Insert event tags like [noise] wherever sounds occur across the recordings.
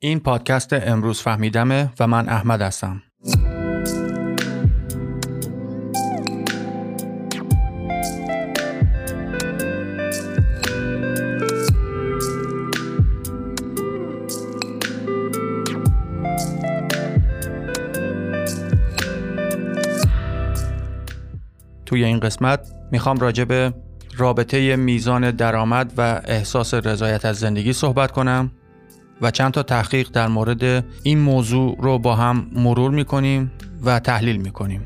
این پادکست امروز فهمیدمه و من احمد هستم. توی این قسمت می‌خوام راجع به رابطه میزان درآمد و احساس رضایت از زندگی صحبت کنم و چند تا تحقیق در مورد این موضوع رو با هم مرور می‌کنیم و تحلیل می‌کنیم.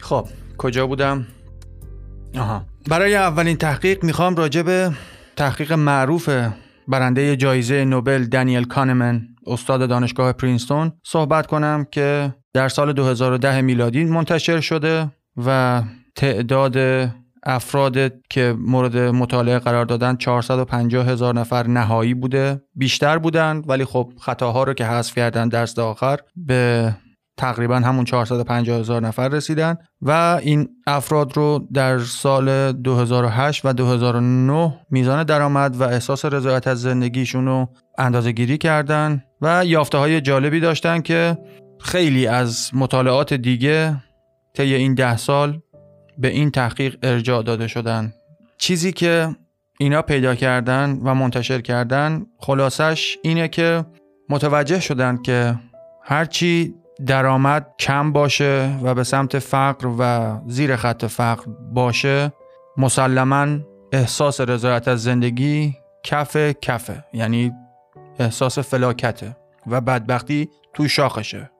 خب کجا بودم؟ آها برای اولین تحقیق می‌خوام راجع به تحقیق معروف برنده جایزه نوبل دانیل کانمن استاد دانشگاه پرینستون صحبت کنم که در سال 2010 میلادی منتشر شده و تعداد افراد که مورد مطالعه قرار دادن 450 هزار نفر نهایی بوده بیشتر بودند ولی خب خطاها رو که حذف کردن درس آخر به تقریبا همون 450 هزار نفر رسیدن و این افراد رو در سال 2008 و 2009 میزان درآمد و احساس رضایت از زندگیشون رو اندازه گیری کردن و یافته های جالبی داشتن که خیلی از مطالعات دیگه طی این ده سال به این تحقیق ارجاع داده شدن. چیزی که اینا پیدا کردن و منتشر کردن خلاصش اینه که متوجه شدن که هرچی درآمد کم باشه و به سمت فقر و زیر خط فقر باشه مسلما احساس رضایت از زندگی کف کفه یعنی احساس فلاکته و بدبختی تو شاخشه.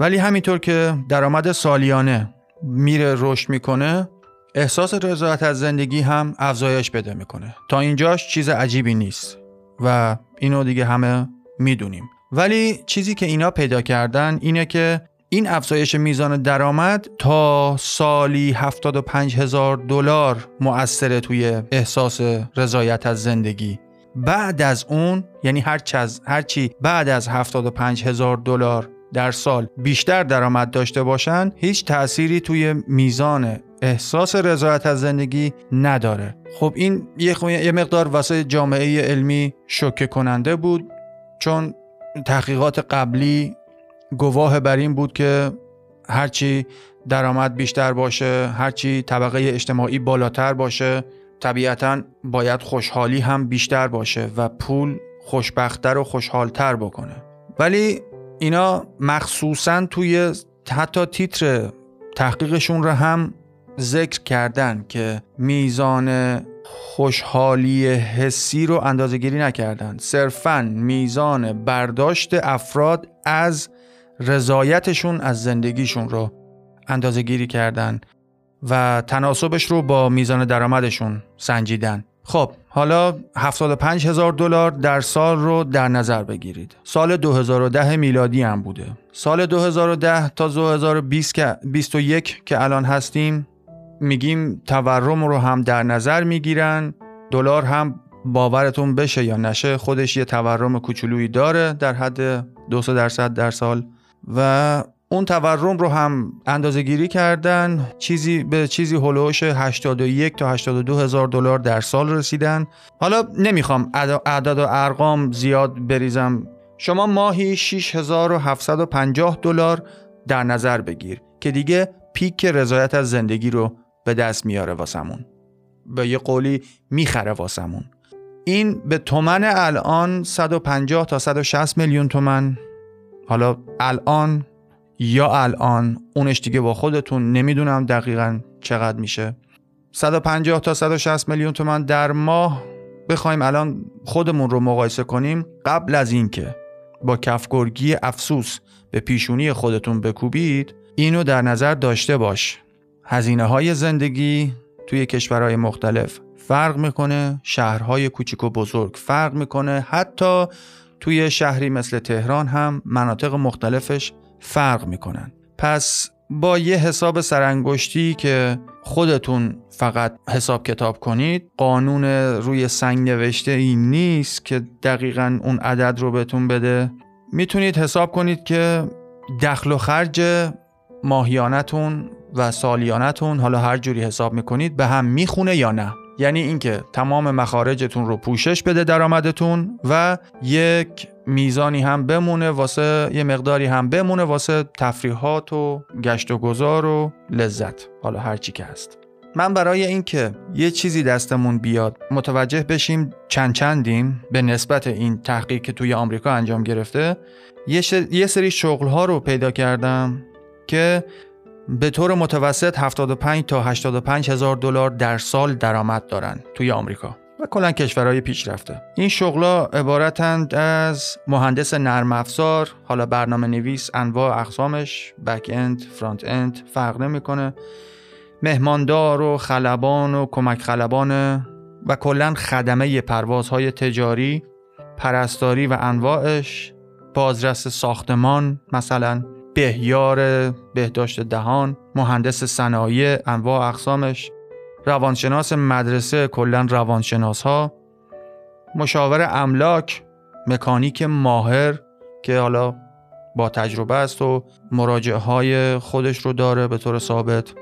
ولی همینطور که درآمد سالیانه میره رشد می‌کنه احساس رضایت از زندگی هم افزایش بده می‌کنه. تا اینجاش چیز عجیبی نیست و اینو دیگه همه می‌دونیم. ولی چیزی که اینا پیدا کردن اینه که این افزایش میزان درآمد تا سالی 75 هزار دلار مؤثره توی احساس رضایت از زندگی. بعد از اون یعنی هر چی بعد از 75 هزار دلار در سال بیشتر درآمد داشته باشن هیچ تأثیری توی میزان احساس رضایت از زندگی نداره. خب این یه مقدار واسه جامعه علمی شوکه کننده بود چون تحقیقات قبلی گواه بر این بود که هرچی درآمد بیشتر باشه هرچی طبقه اجتماعی بالاتر باشه طبیعتا باید خوشحالی هم بیشتر باشه و پول خوشبختتر و خوشحالتر بکنه. ولی اینا مخصوصا توی حتی تیتر تحقیقشون رو هم ذکر کردن که میزان خوشحالی حسی رو اندازه گیری نکردن صرفا میزان برداشت افراد از رضایتشون از زندگیشون رو اندازه گیری کردن و تناسبش رو با میزان درآمدشون سنجیدن خب حالا 75 هزار دلار در سال رو در نظر بگیرید. سال 2010 میلادی هم بوده. سال 2010 تا 2021 که الان هستیم میگیم تورم رو هم در نظر می‌گیرن دلار هم باورتون بشه یا نشه خودش یه تورم کوچولویی داره در حد 200 درصد در سال. و اون تورم رو هم اندازه گیری کردن چیزی به چیزی هلوش 81 تا 82 هزار دلار در سال رسیدن. حالا نمی‌خوام اعداد و ارقام زیاد بریزم. شما ماهی 6750 دلار در نظر بگیر که دیگه پیک رضایت از زندگی رو به دست میاره واسمون. به یه قولی می‌خره واسمون. این به تومن الان 150 تا 160 میلیون تومن. حالا الان یا الان اونش دیگه با خودتون نمی‌دونم دقیقا چقدر میشه. 150 تا 160 میلیون تومن در ماه بخوایم الان خودمون رو مقایسه کنیم قبل از اینکه با کفگرگی افسوس به پیشونی خودتون بکوبید اینو در نظر داشته باش. هزینه های زندگی توی کشورهای مختلف فرق می‌کنه شهرهای کوچیک و بزرگ فرق می‌کنه حتی توی شهری مثل تهران هم مناطق مختلفش فرق می‌کنن. پس با یه حساب سرانگشتی که خودتون فقط حساب کتاب کنید قانون روی سنگ نوشته این نیست که دقیقا اون عدد رو بهتون بده. می‌تونید حساب کنید که دخل و خرج ماهیانتون و سالیانتون حالا هر جوری حساب می‌کنید به هم می‌خونه یا نه؟ یعنی اینکه تمام مخارجتون رو پوشش بده درآمدتون و یک میزانی هم بمونه واسه یه مقداری هم بمونه واسه تفریحات و گشت و گذار و لذت حالا هر چی که هست. من برای اینکه یه چیزی دستمون بیاد متوجه بشیم چند چندیم به نسبت این تحقیق که توی آمریکا انجام گرفته یه, سری شغل ها رو پیدا کردم که به طور متوسط 75 تا 85 هزار دلار در سال درآمد دارن توی آمریکا و کلا کشورهای پیشرفته. این شغلا عبارتند از مهندس نرم افزار حالا برنامه نویس انواع اقسامش بک اند فرانت اند فرق نمی‌کنه مهماندار و خلبان و کمک خلبان و کلا خدمه پروازهای تجاری پرستاری و انواعش بازرس ساختمان مثلا. بهیار بهداشت دهان مهندس صنایع انواع اقسامش روانشناس مدرسه کلا روانشناس ها مشاور املاک مکانیک ماهر که حالا با تجربه است و مراجعه های خودش رو داره به طور ثابت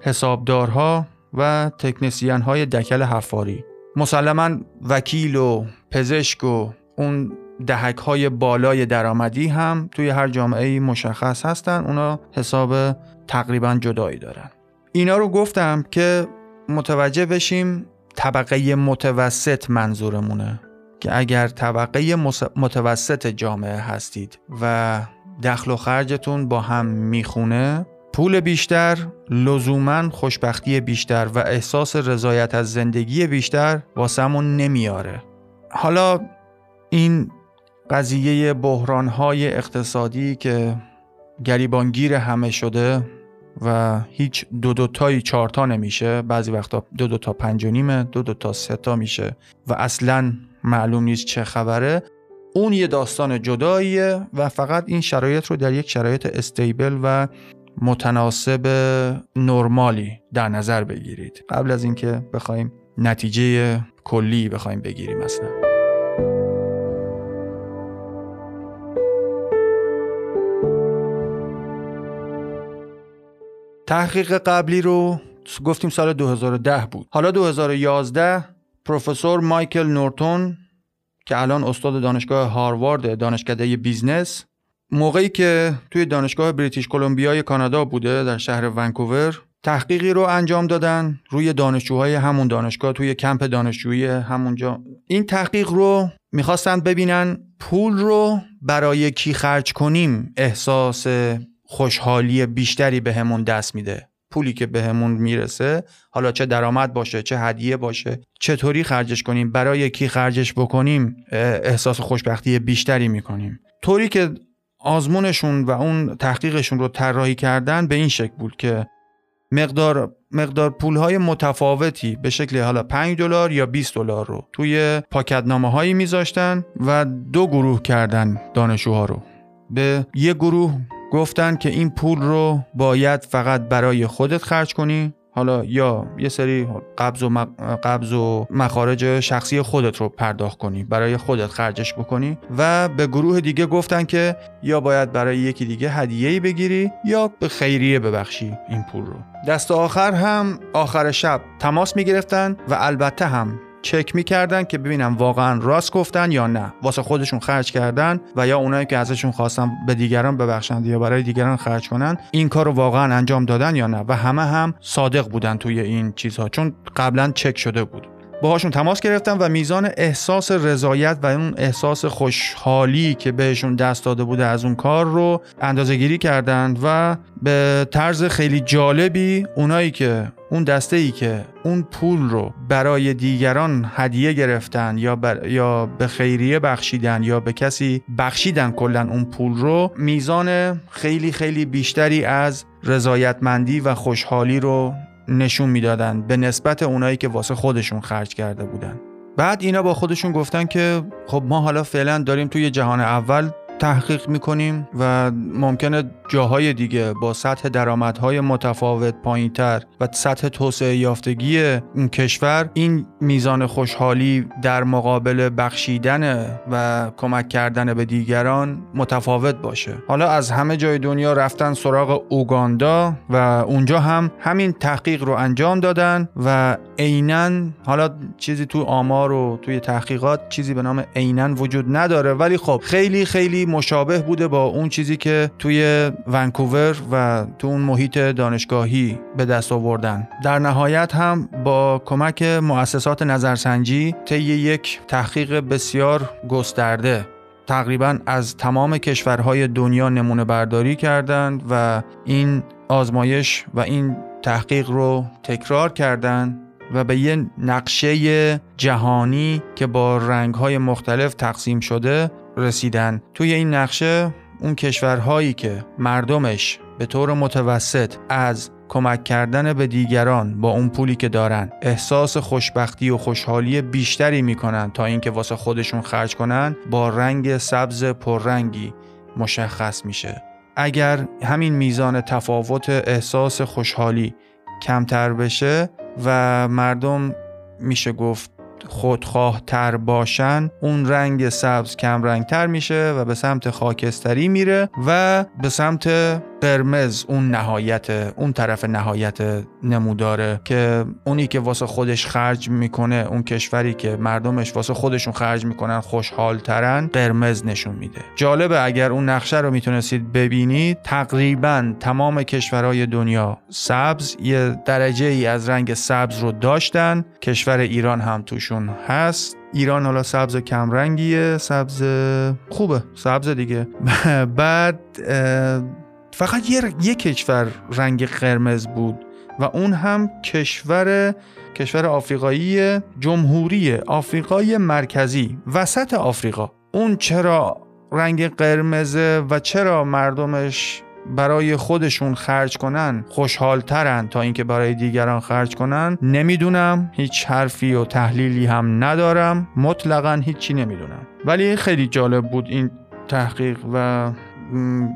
حسابدارها و تکنسیان های دکل حفاری. مسلما وکیل و پزشک و اون دهک های بالای درآمدی هم توی هر جامعه مشخص هستن. اونا حساب تقریبا جدایی دارن. اینا رو گفتم که متوجه بشیم طبقه متوسط منظورمونه. که اگر طبقه متوسط جامعه هستید و دخل و خرجتون با هم می‌خونه پول بیشتر لزوما خوشبختی بیشتر و احساس رضایت از زندگی بیشتر واسمون نمیاره. حالا این قضیه بحرانهای اقتصادی که گریبانگیر همه شده و هیچ دو دو تایی چارتا نمیشه. بعضی وقتا دو دو تا پنج و نیمه دو دو تا سه تا میشه و اصلا معلوم نیست چه خبره. اون یه داستان جداییه و فقط این شرایط رو در یک شرایط استیبل و متناسب نرمالی در نظر بگیرید. قبل از اینکه بخوایم نتیجه کلی بخوایم بگیریم اصلا. تحقیق قبلی رو گفتیم سال 2010 بود. حالا 2011 پروفسور مایکل نورتون که الان استاد دانشگاه هاروارد دانشکده بیزنس موقعی که توی دانشگاه بریتیش کلمبیای کانادا بوده در شهر ونکوور تحقیقی رو انجام دادن روی دانشجوهای همون دانشگاه توی کمپ دانشجویی همونجا این تحقیق رو می‌خواستند ببینن پول رو برای کی خرج کنیم احساس خوشحالی بیشتری بهمون به دست میده. پولی که بهمون به می‌رسه حالا چه درآمد باشه چه هدیه باشه چطوری خرجش کنیم برای کی خرجش بکنیم احساس خوشبختی بیشتری می‌کنیم. طوری که آزمونشون و اون تحقیقشون رو طراحی کردن به این شکل بود که مقدار مقدار پولهای متفاوتی به شکل حالا 5 دلار یا 20 دلار رو توی پاکتنامه هایی میذاشتن و دو گروه کردن دانشجوها رو. به یه گروه گفتن که این پول رو باید فقط برای خودت خرج کنی. حالا یا یه سری قبض و, قبض و مخارج شخصی خودت رو پرداخت کنی برای خودت خرجش بکنی. و به گروه دیگه گفتن که یا باید برای یکی دیگه هدیه‌ای بگیری یا به خیریه ببخشی این پول رو. دست آخر هم آخر شب تماس می‌گرفتن و البته هم چک می‌کردن که ببینم واقعا راست گفتن یا نه. واسه خودشون خرج کردن و یا اونایی که ازشون خواستن به دیگران ببخشند یا برای دیگران خرج کنن این کار رو واقعا انجام دادن یا نه. و همه هم صادق بودن توی این چیزها چون قبلا چک شده بود. باهاشون تماس گرفتم و میزان احساس رضایت و اون احساس خوشحالی که بهشون دست داده بوده از اون کار رو اندازه گیری کردند و به طرز خیلی جالبی اونایی که اون دسته ای که اون پول رو برای دیگران هدیه گرفتن یا, یا به خیریه بخشیدن یا به کسی بخشیدن کلا اون پول رو میزان خیلی خیلی بیشتری از رضایتمندی و خوشحالی رو نشون می‌دادن به نسبت اونایی که واسه خودشون خرج کرده بودن. بعد اینا با خودشون گفتن که خب ما حالا فعلا داریم توی جهان اول تحقیق می‌کنیم و ممکنه جاهای دیگه با سطح درآمدهای متفاوت پایینتر و سطح توسعه یافتگی اون کشور این میزان خوشحالی در مقابل بخشیدن و کمک کردن به دیگران متفاوت باشه. حالا از همه جای دنیا رفتن سراغ اوگاندا و اونجا هم همین تحقیق رو انجام دادن و عینا حالا چیزی تو آمار و توی تحقیقات چیزی به نام عینا وجود نداره ولی خب خیلی خیلی مشابه بوده با اون چیزی که توی ونکوور و تو اون محیط دانشگاهی به دست آوردن. در نهایت هم با کمک مؤسسات نظرسنجی طی یک تحقیق بسیار گسترده تقریبا از تمام کشورهای دنیا نمونه برداری کردند و این آزمایش و این تحقیق رو تکرار کردند و به یه نقشه جهانی که با رنگهای مختلف تقسیم شده رسیدن. توی این نقشه اون کشورهایی که مردمش به طور متوسط از کمک کردن به دیگران با اون پولی که دارن احساس خوشبختی و خوشحالی بیشتری می‌کنن تا اینکه واسه خودشون خرج کنن با رنگ سبز پررنگی مشخص میشه. اگر همین میزان تفاوت احساس خوشحالی کمتر بشه و مردم میشه گفت خودخواه تر باشن اون رنگ سبز کم رنگ تر میشه و به سمت خاکستری میره و به سمت قرمز اون نهایت اون طرف نهایت نموداره که اونی که واسه خودش خرج می‌کنه اون کشوری که مردمش واسه خودشون خرج می‌کنن خوشحال ترن قرمز نشون میده. جالبه اگر اون نقشه رو می‌تونستید ببینید تقریبا تمام کشورهای دنیا سبز یه درجه ای از رنگ سبز رو داشتن. کشور ایران هم توشون هست. ایران حالا سبز کمرنگیه سبز خوبه سبز دیگه. [laughs] بعد فقط یه, یه کشور رنگ قرمز بود و اون هم کشور کشور آفریقایی جمهوری آفریقای مرکزی وسط آفریقا. اون چرا رنگ قرمزه و چرا مردمش برای خودشون خرج کنن خوشحال ترن تا اینکه برای دیگران خرج کنن؟ نمی‌دونم. هیچ حرفی و تحلیلی هم ندارم. مطلقا هیچی نمی‌دونم. ولی خیلی جالب بود این تحقیق و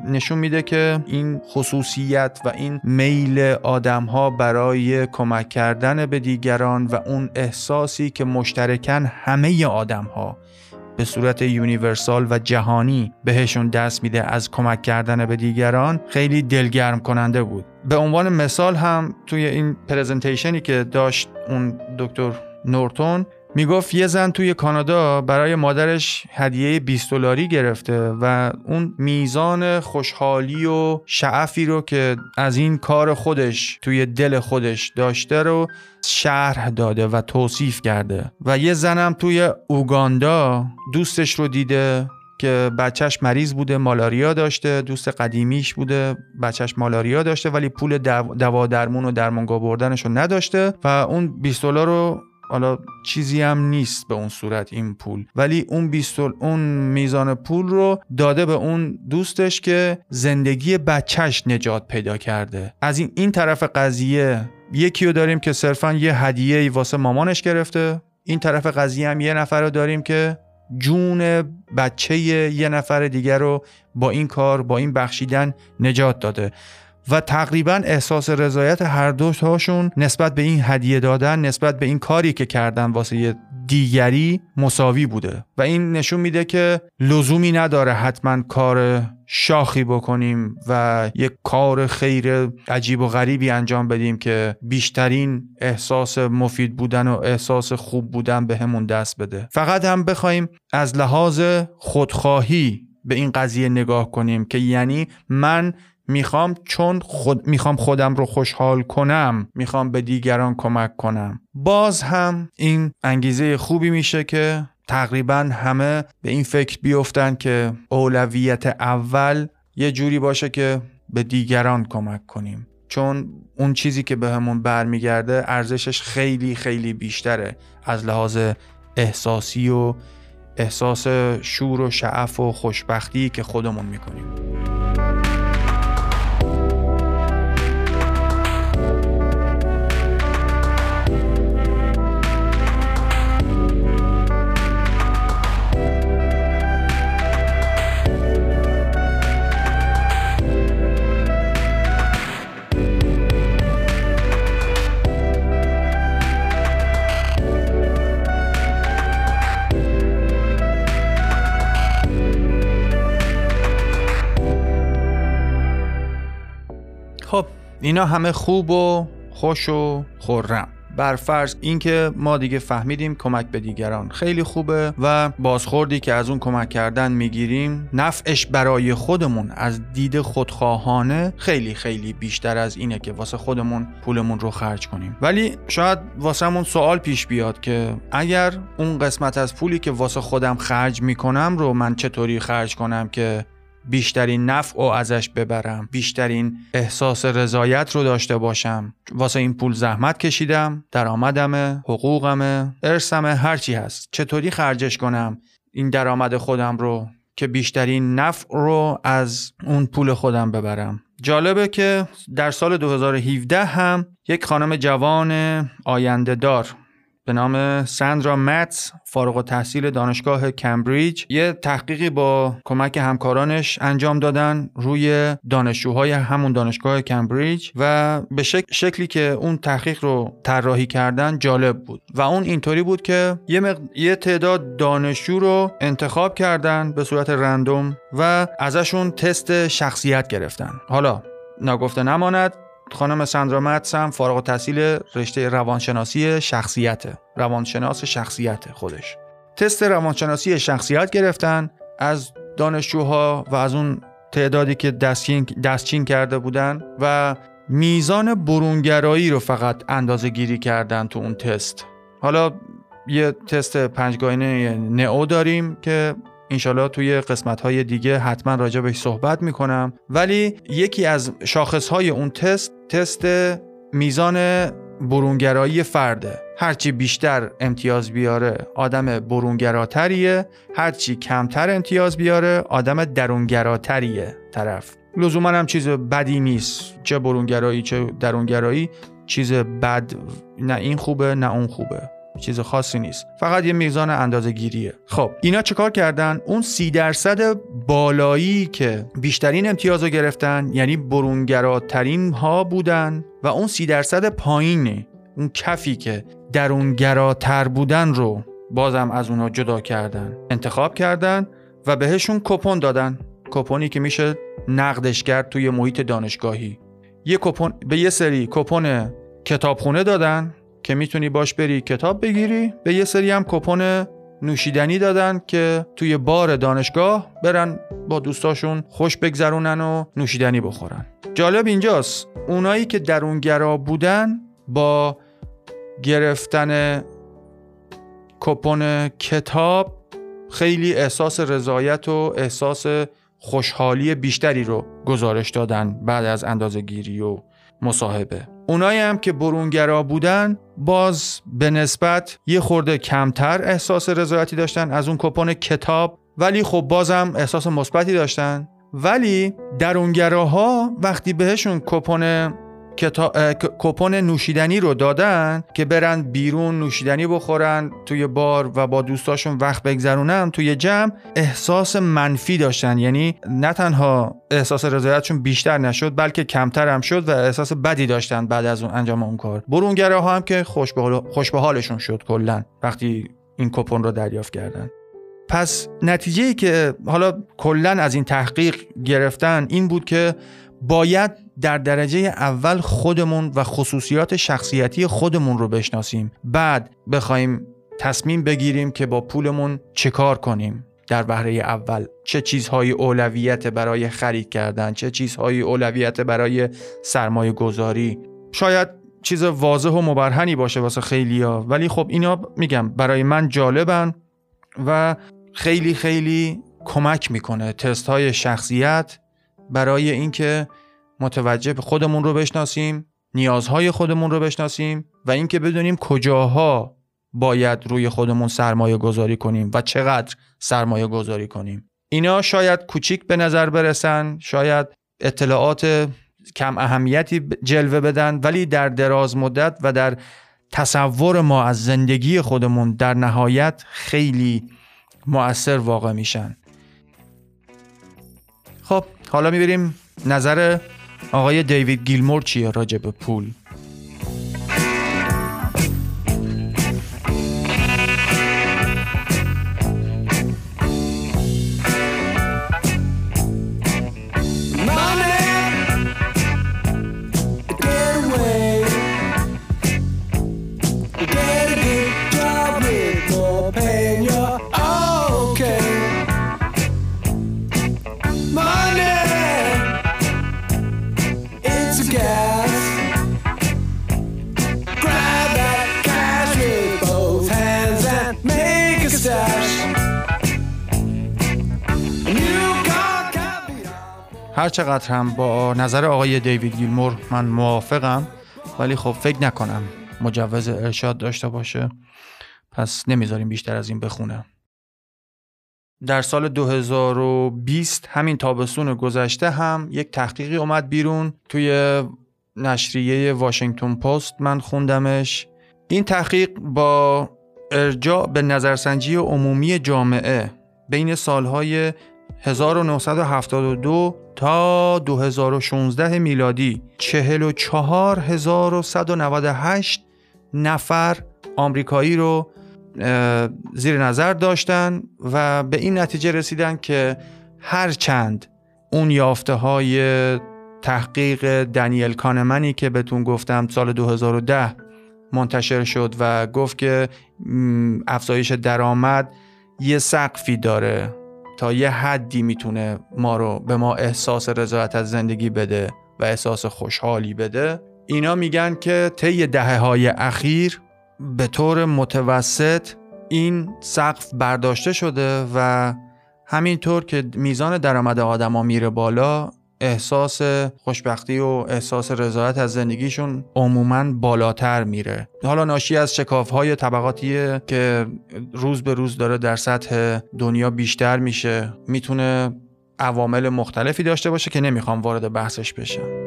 نشون میده که این خصوصیت و این میل آدم ها برای کمک کردن به دیگران و اون احساسی که مشترکن همه آدم ها به صورت یونیورسال و جهانی بهشون دست میده از کمک کردن به دیگران خیلی دلگرم کننده بود. به عنوان مثال هم توی این پرزنتیشنی که داشت اون دکتر نورتون می‌گفت یه زن توی کانادا برای مادرش هدیه 20 دلاری گرفته و اون میزان خوشحالی و شعفی رو که از این کار خودش توی دل خودش داشته رو شرح داده و توصیف کرده. و یه زنم توی اوگاندا دوستش رو دیده که بچهش مریض بوده مالاریا داشته دوست قدیمیش بوده بچهش مالاریا داشته ولی پول دوا درمون و درمانگاه بردنش رو نداشته و اون 20 دلار رو حالا چیزی هم نیست به اون صورت این پول. ولی اون بیستول اون میزان پول رو داده به اون دوستش که زندگی بچهش نجات پیدا کرده. از این این طرف قضیه یکی رو داریم که صرفا یه هدیه واسه مامانش گرفته. این طرف قضیه هم یه نفر رو داریم که جون بچه یه نفر دیگر رو با این کار با این بخشیدن نجات داده. و تقریبا احساس رضایت هر دوتاشون نسبت به این هدیه دادن نسبت به این کاری که کردن واسه دیگری مساوی بوده. و این نشون میده که لزومی نداره حتما کار شاخی بکنیم و یک کار خیر عجیب و غریبی انجام بدیم که بیشترین احساس مفید بودن و احساس خوب بودن به همون دست بده. فقط هم بخوایم از لحاظ خودخواهی به این قضیه نگاه کنیم که یعنی من می‌خوام چون خود می‌خوام خودم رو خوشحال کنم می‌خوام به دیگران کمک کنم. باز هم این انگیزه خوبی میشه که تقریبا همه به این فکر بیفتن که اولویت اول یه جوری باشه که به دیگران کمک کنیم. چون اون چیزی که به همون برمیگرده ارزشش خیلی خیلی بیشتره. از لحاظ احساسی و احساس شور و شعف و خوشبختی که خودمون می‌کنیم. اینا همه خوب و خوش و خورم. بر فرض اینکه ما دیگه فهمیدیم کمک به دیگران خیلی خوبه و بازخوردی که از اون کمک کردن می‌گیریم نفعش برای خودمون از دید خودخواهانه خیلی خیلی بیشتر از اینه که واسه خودمون پولمون رو خرج کنیم. ولی شاید واسهمون سوال پیش بیاد که اگر اون قسمت از پولی که واسه خودم خرج می‌کنم رو من چطوری خرج کنم که بیشترین نفع و ازش ببرم. بیشترین احساس رضایت رو داشته باشم. واسه این پول زحمت کشیدم درآمدمه حقوقمه ارسمه هرچی هست. چطوری خرجش کنم این درآمد خودم رو که بیشترین نفع رو از اون پول خودم ببرم؟ جالبه که در سال 2017 هم یک خانم جوان آینده دار به نام ساندرا متس فارغ التحصیل دانشگاه کمبریج. یه تحقیقی با کمک همکارانش انجام دادن روی دانشجوهای همون دانشگاه کمبریج و به شکلی که اون تحقیق رو طراحی کردن جالب بود. و اون اینطوری بود که یه, یه تعداد دانشجو رو انتخاب کردن به صورت رندوم و ازشون تست شخصیت گرفتن. حالا نگفته نماند خانم ساندرا متس هم فارغ التحصیل رشته روانشناسی شخصیته روانشناس شخصیت خودش. تست روانشناسی شخصیت گرفتن. از دانشجوها و از اون تعدادی که دستچین, دستچین کرده بودن و میزان برونگرایی رو فقط اندازه گیری کردن تو اون تست. حالا یه تست پنجگانه نئو داریم که انشالله توی قسمت های دیگه حتما راجع بهش صحبت می‌کنم. ولی یکی از شاخص های اون تست تست میزان برونگرایی فرده. هرچی بیشتر امتیاز بیاره آدم برونگراتریه هرچی کمتر امتیاز بیاره آدم درونگراتریه طرف. لزوما هم چیز بدی نیست. چه برونگرایی چه درونگرایی چیز بد نه این خوبه نه اون خوبه. چیز خاصی نیست. فقط یه میزان اندازه گیریه خب اینا چکار کردن؟ اون سی درصد بالایی که بیشترین امتیاز رو گرفتن یعنی برونگراترین ها بودن و اون سی درصد پایینه اون کفی که درونگراتر بودن رو بازم از اونا جدا کردن انتخاب کردن و بهشون کپون دادن. کپونی که میشه نقدش کرد توی محیط دانشگاهی. یه کپون به یه سری کپون کتابخونه دادن. که می‌تونی باش بری کتاب بگیری. به یه سری هم کپون نوشیدنی دادن که توی بار دانشگاه برن با دوستاشون خوش بگذرونن و نوشیدنی بخورن. جالب اینجاست. اونایی که درونگرا بودن با گرفتن کپون کتاب خیلی احساس رضایت و احساس خوشحالی بیشتری رو گزارش دادن بعد از اندازه گیری و مصاحبه. اونایی هم که برونگرا بودن باز به نسبت یه خورده کمتر احساس رضایتی داشتن از اون کپون کتاب ولی خب بازم احساس مثبتی داشتن. ولی درونگراها وقتی بهشون کپون کپون نوشیدنی رو دادن که برن بیرون نوشیدنی بخورن توی بار و با دوستاشون وقت بگذرونن توی جمع احساس منفی داشتن. یعنی نه تنها احساس رضایتشون بیشتر نشد بلکه کمتر هم شد و احساس بدی داشتن بعد از اون انجام اون کار. برونگره ها هم که خوش به حالشون شد کلا وقتی این کپون رو دریافت کردن. پس نتیجه ای که حالا کلا از این تحقیق گرفتن این بود که باید در درجه اول خودمون و خصوصیات شخصیتی خودمون رو بشناسیم. بعد بخوایم تصمیم بگیریم که با پولمون چه کار کنیم. در بهره اول چه چیزهایی اولویت برای خرید کردن چه چیزهایی اولویت برای سرمایه گذاری. شاید چیز واضح و مبرهنی باشه واسه خیلیا ولی خب اینا میگم برای من جالبن و خیلی خیلی کمک می‌کنه. تست های شخصیت برای اینکه متوجه خودمون رو بشناسیم نیازهای خودمون رو بشناسیم و اینکه بدونیم کجاها باید روی خودمون سرمایه گذاری کنیم و چقدر سرمایه گذاری کنیم. اینا شاید کوچیک به نظر برسن شاید اطلاعات کم اهمیتی جلوه بدن ولی در دراز مدت و در تصور ما از زندگی خودمون در نهایت خیلی مؤثر واقع میشن. خب حالا می‌بریم نظر آقای دیوید گیلمور چیه راجع به پول؟ هر چقدر هم با نظر آقای دیوید گیلمور من موافقم ولی خب فکر نکنم مجوز ارشاد داشته باشه. پس نمی‌ذاریم بیشتر از این بخونه. در سال 2020 همین تابستون گذشته هم یک تحقیقی اومد بیرون توی نشریه واشنگتن پست من خوندمش. این تحقیق با ارجاع به نظرسنجی عمومی جامعه بین سالهای 1972 تا 2016 میلادی 44198 نفر آمریکایی رو زیر نظر داشتن و به این نتیجه رسیدن که هرچند اون یافته های تحقیق دنیل کانمنی که بهتون گفتم سال 2010 منتشر شد و گفت که افزایش درآمد یه سقفی داره. تا یه حدی می‌تونه ما رو به ما احساس رضایت از زندگی بده و احساس خوشحالی بده اینا میگن که طی دهه های اخیر به طور متوسط این سقف برداشته شده و همینطور که میزان درآمد آدما میره بالا احساس خوشبختی و احساس رضایت از زندگیشون عموما بالاتر میره. حالا ناشی از شکاف های طبقاتیه که روز به روز داره در سطح دنیا بیشتر میشه. می‌تونه عوامل مختلفی داشته باشه که نمی‌خوام وارد بحثش بشم.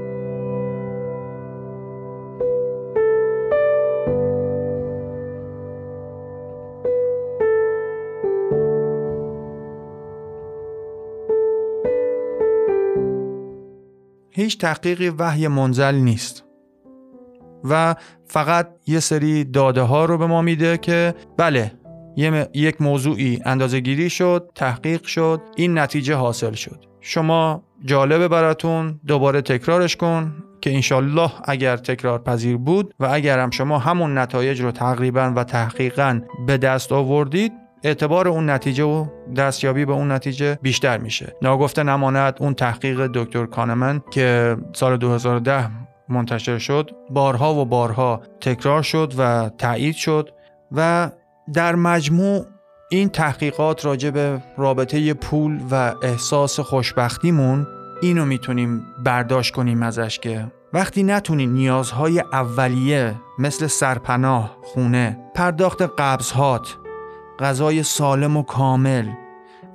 هیچ تحقیقی وحی منزل نیست. و فقط یه سری داده ها رو به ما میده که بله یک موضوعی اندازه گیری شد تحقیق شد این نتیجه حاصل شد. شما جالبه براتون دوباره تکرارش کن که انشالله اگر تکرار پذیر بود و اگر هم شما همون نتایج رو تقریبا و تحقیقا به دست آوردید اعتبار اون نتیجه و دستیابی به اون نتیجه بیشتر میشه. ناگفته نماند اون تحقیق دکتر کانمن که سال 2010 منتشر شد بارها و بارها تکرار شد و تایید شد و در مجموع این تحقیقات راجع به رابطه پول و احساس خوشبختیمون اینو می‌تونیم برداشت کنیم ازش که وقتی نتونی نیازهای اولیه مثل سرپناه، خونه، پرداخت قبضهات غذای سالم و کامل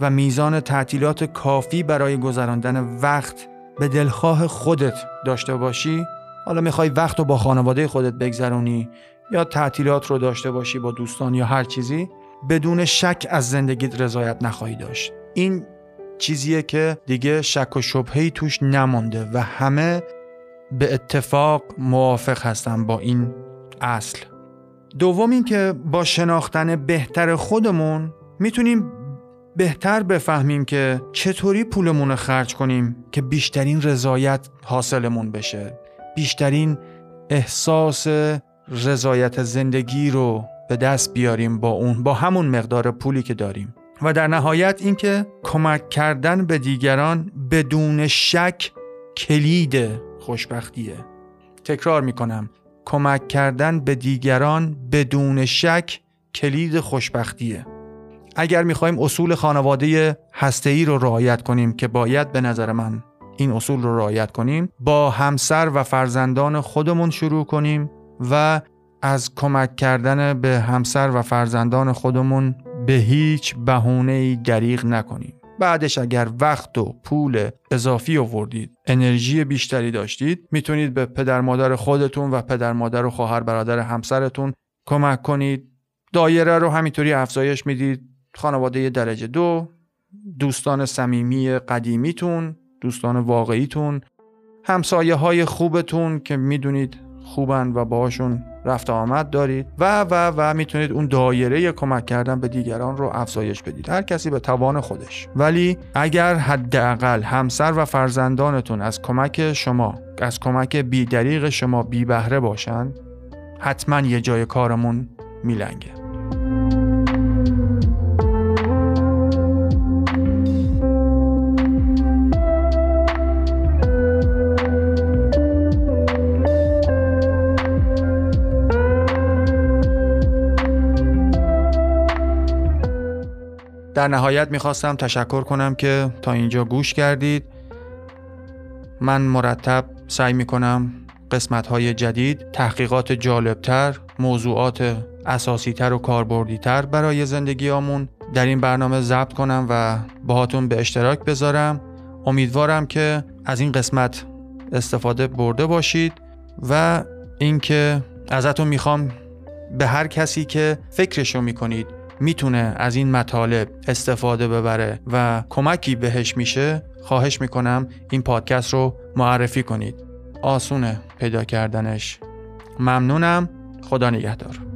و میزان تعطیلات کافی برای گذراندن وقت به دلخواه خودت داشته باشی. حالا می‌خوای وقت رو با خانواده خودت بگذرونی یا تعطیلات رو داشته باشی با دوستان یا هر چیزی بدون شک از زندگیت رضایت نخواهی داشت. این چیزیه که دیگه شک و شبهی توش نمانده و همه به اتفاق موافق هستن با این اصل. دوم اینکه با شناختن بهتر خودمون می‌تونیم بهتر بفهمیم که چطوری پولمون رو خرج کنیم که بیشترین رضایت حاصلمون بشه. بیشترین احساس رضایت زندگی رو به دست بیاریم با اون با همون مقدار پولی که داریم. و در نهایت اینکه کمک کردن به دیگران بدون شک کلید خوشبختیه. تکرار می‌کنم. کمک کردن به دیگران بدون شک کلید خوشبختیه. اگر می‌خوایم اصول خانواده هسته‌ای رو رعایت کنیم که باید به نظر من این اصول رو رعایت کنیم با همسر و فرزندان خودمون شروع کنیم و از کمک کردن به همسر و فرزندان خودمون به هیچ بهونه دریغ نکنیم. بعدش اگر وقت و پول اضافی آوردید انرژی بیشتری داشتید می‌تونید به پدر مادر خودتون و پدر مادر و خواهر برادر همسرتون کمک کنید. دایره رو همینطوری افزایش می‌دید. خانواده درجه دو دوستان صمیمی قدیمیتون دوستان واقعیتون همسایه های خوبتون که می‌دونید خوبن و باهاشون رفت آمد دارید و و و می‌تونید اون دایره کمک کردن به دیگران رو افزایش بدید. هر کسی به توان خودش. ولی اگر حداقل همسر و فرزندانتون از کمک شما از کمک بیدریق شما بی بهره باشند حتما یه جای کارمون میلنگه. در نهایت می‌خواستم تشکر کنم که تا اینجا گوش کردید. من مرتب سعی می‌کنم قسمت های جدید تحقیقات جالبتر موضوعات اساسیتر و کاربردیتر برای زندگی آمون در این برنامه ضبط کنم و باهاتون به اشتراک بذارم. امیدوارم که از این قسمت استفاده برده باشید و اینکه ازتون می‌خوام به هر کسی که فکرشو می‌کنید می‌تونه از این مطالب استفاده ببره و کمکی بهش میشه خواهش می‌کنم این پادکست رو معرفی کنید. آسونه پیدا کردنش. ممنونم. خدا نگهدار.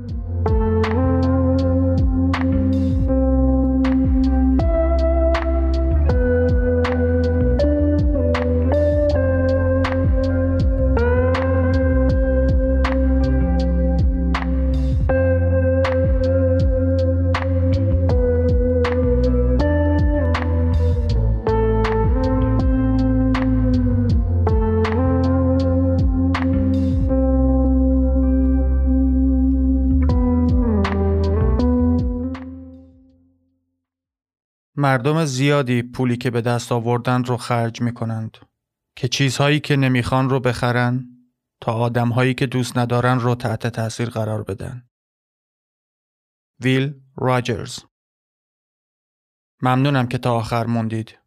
مردم زیادی پولی که به دست آوردن رو خرج می کنند که چیزهایی که نمی‌خوان رو بخرن تا آدمهایی که دوست ندارن رو تحت تاثیر قرار بدن. ویل راجرز ممنونم که تا آخر موندید.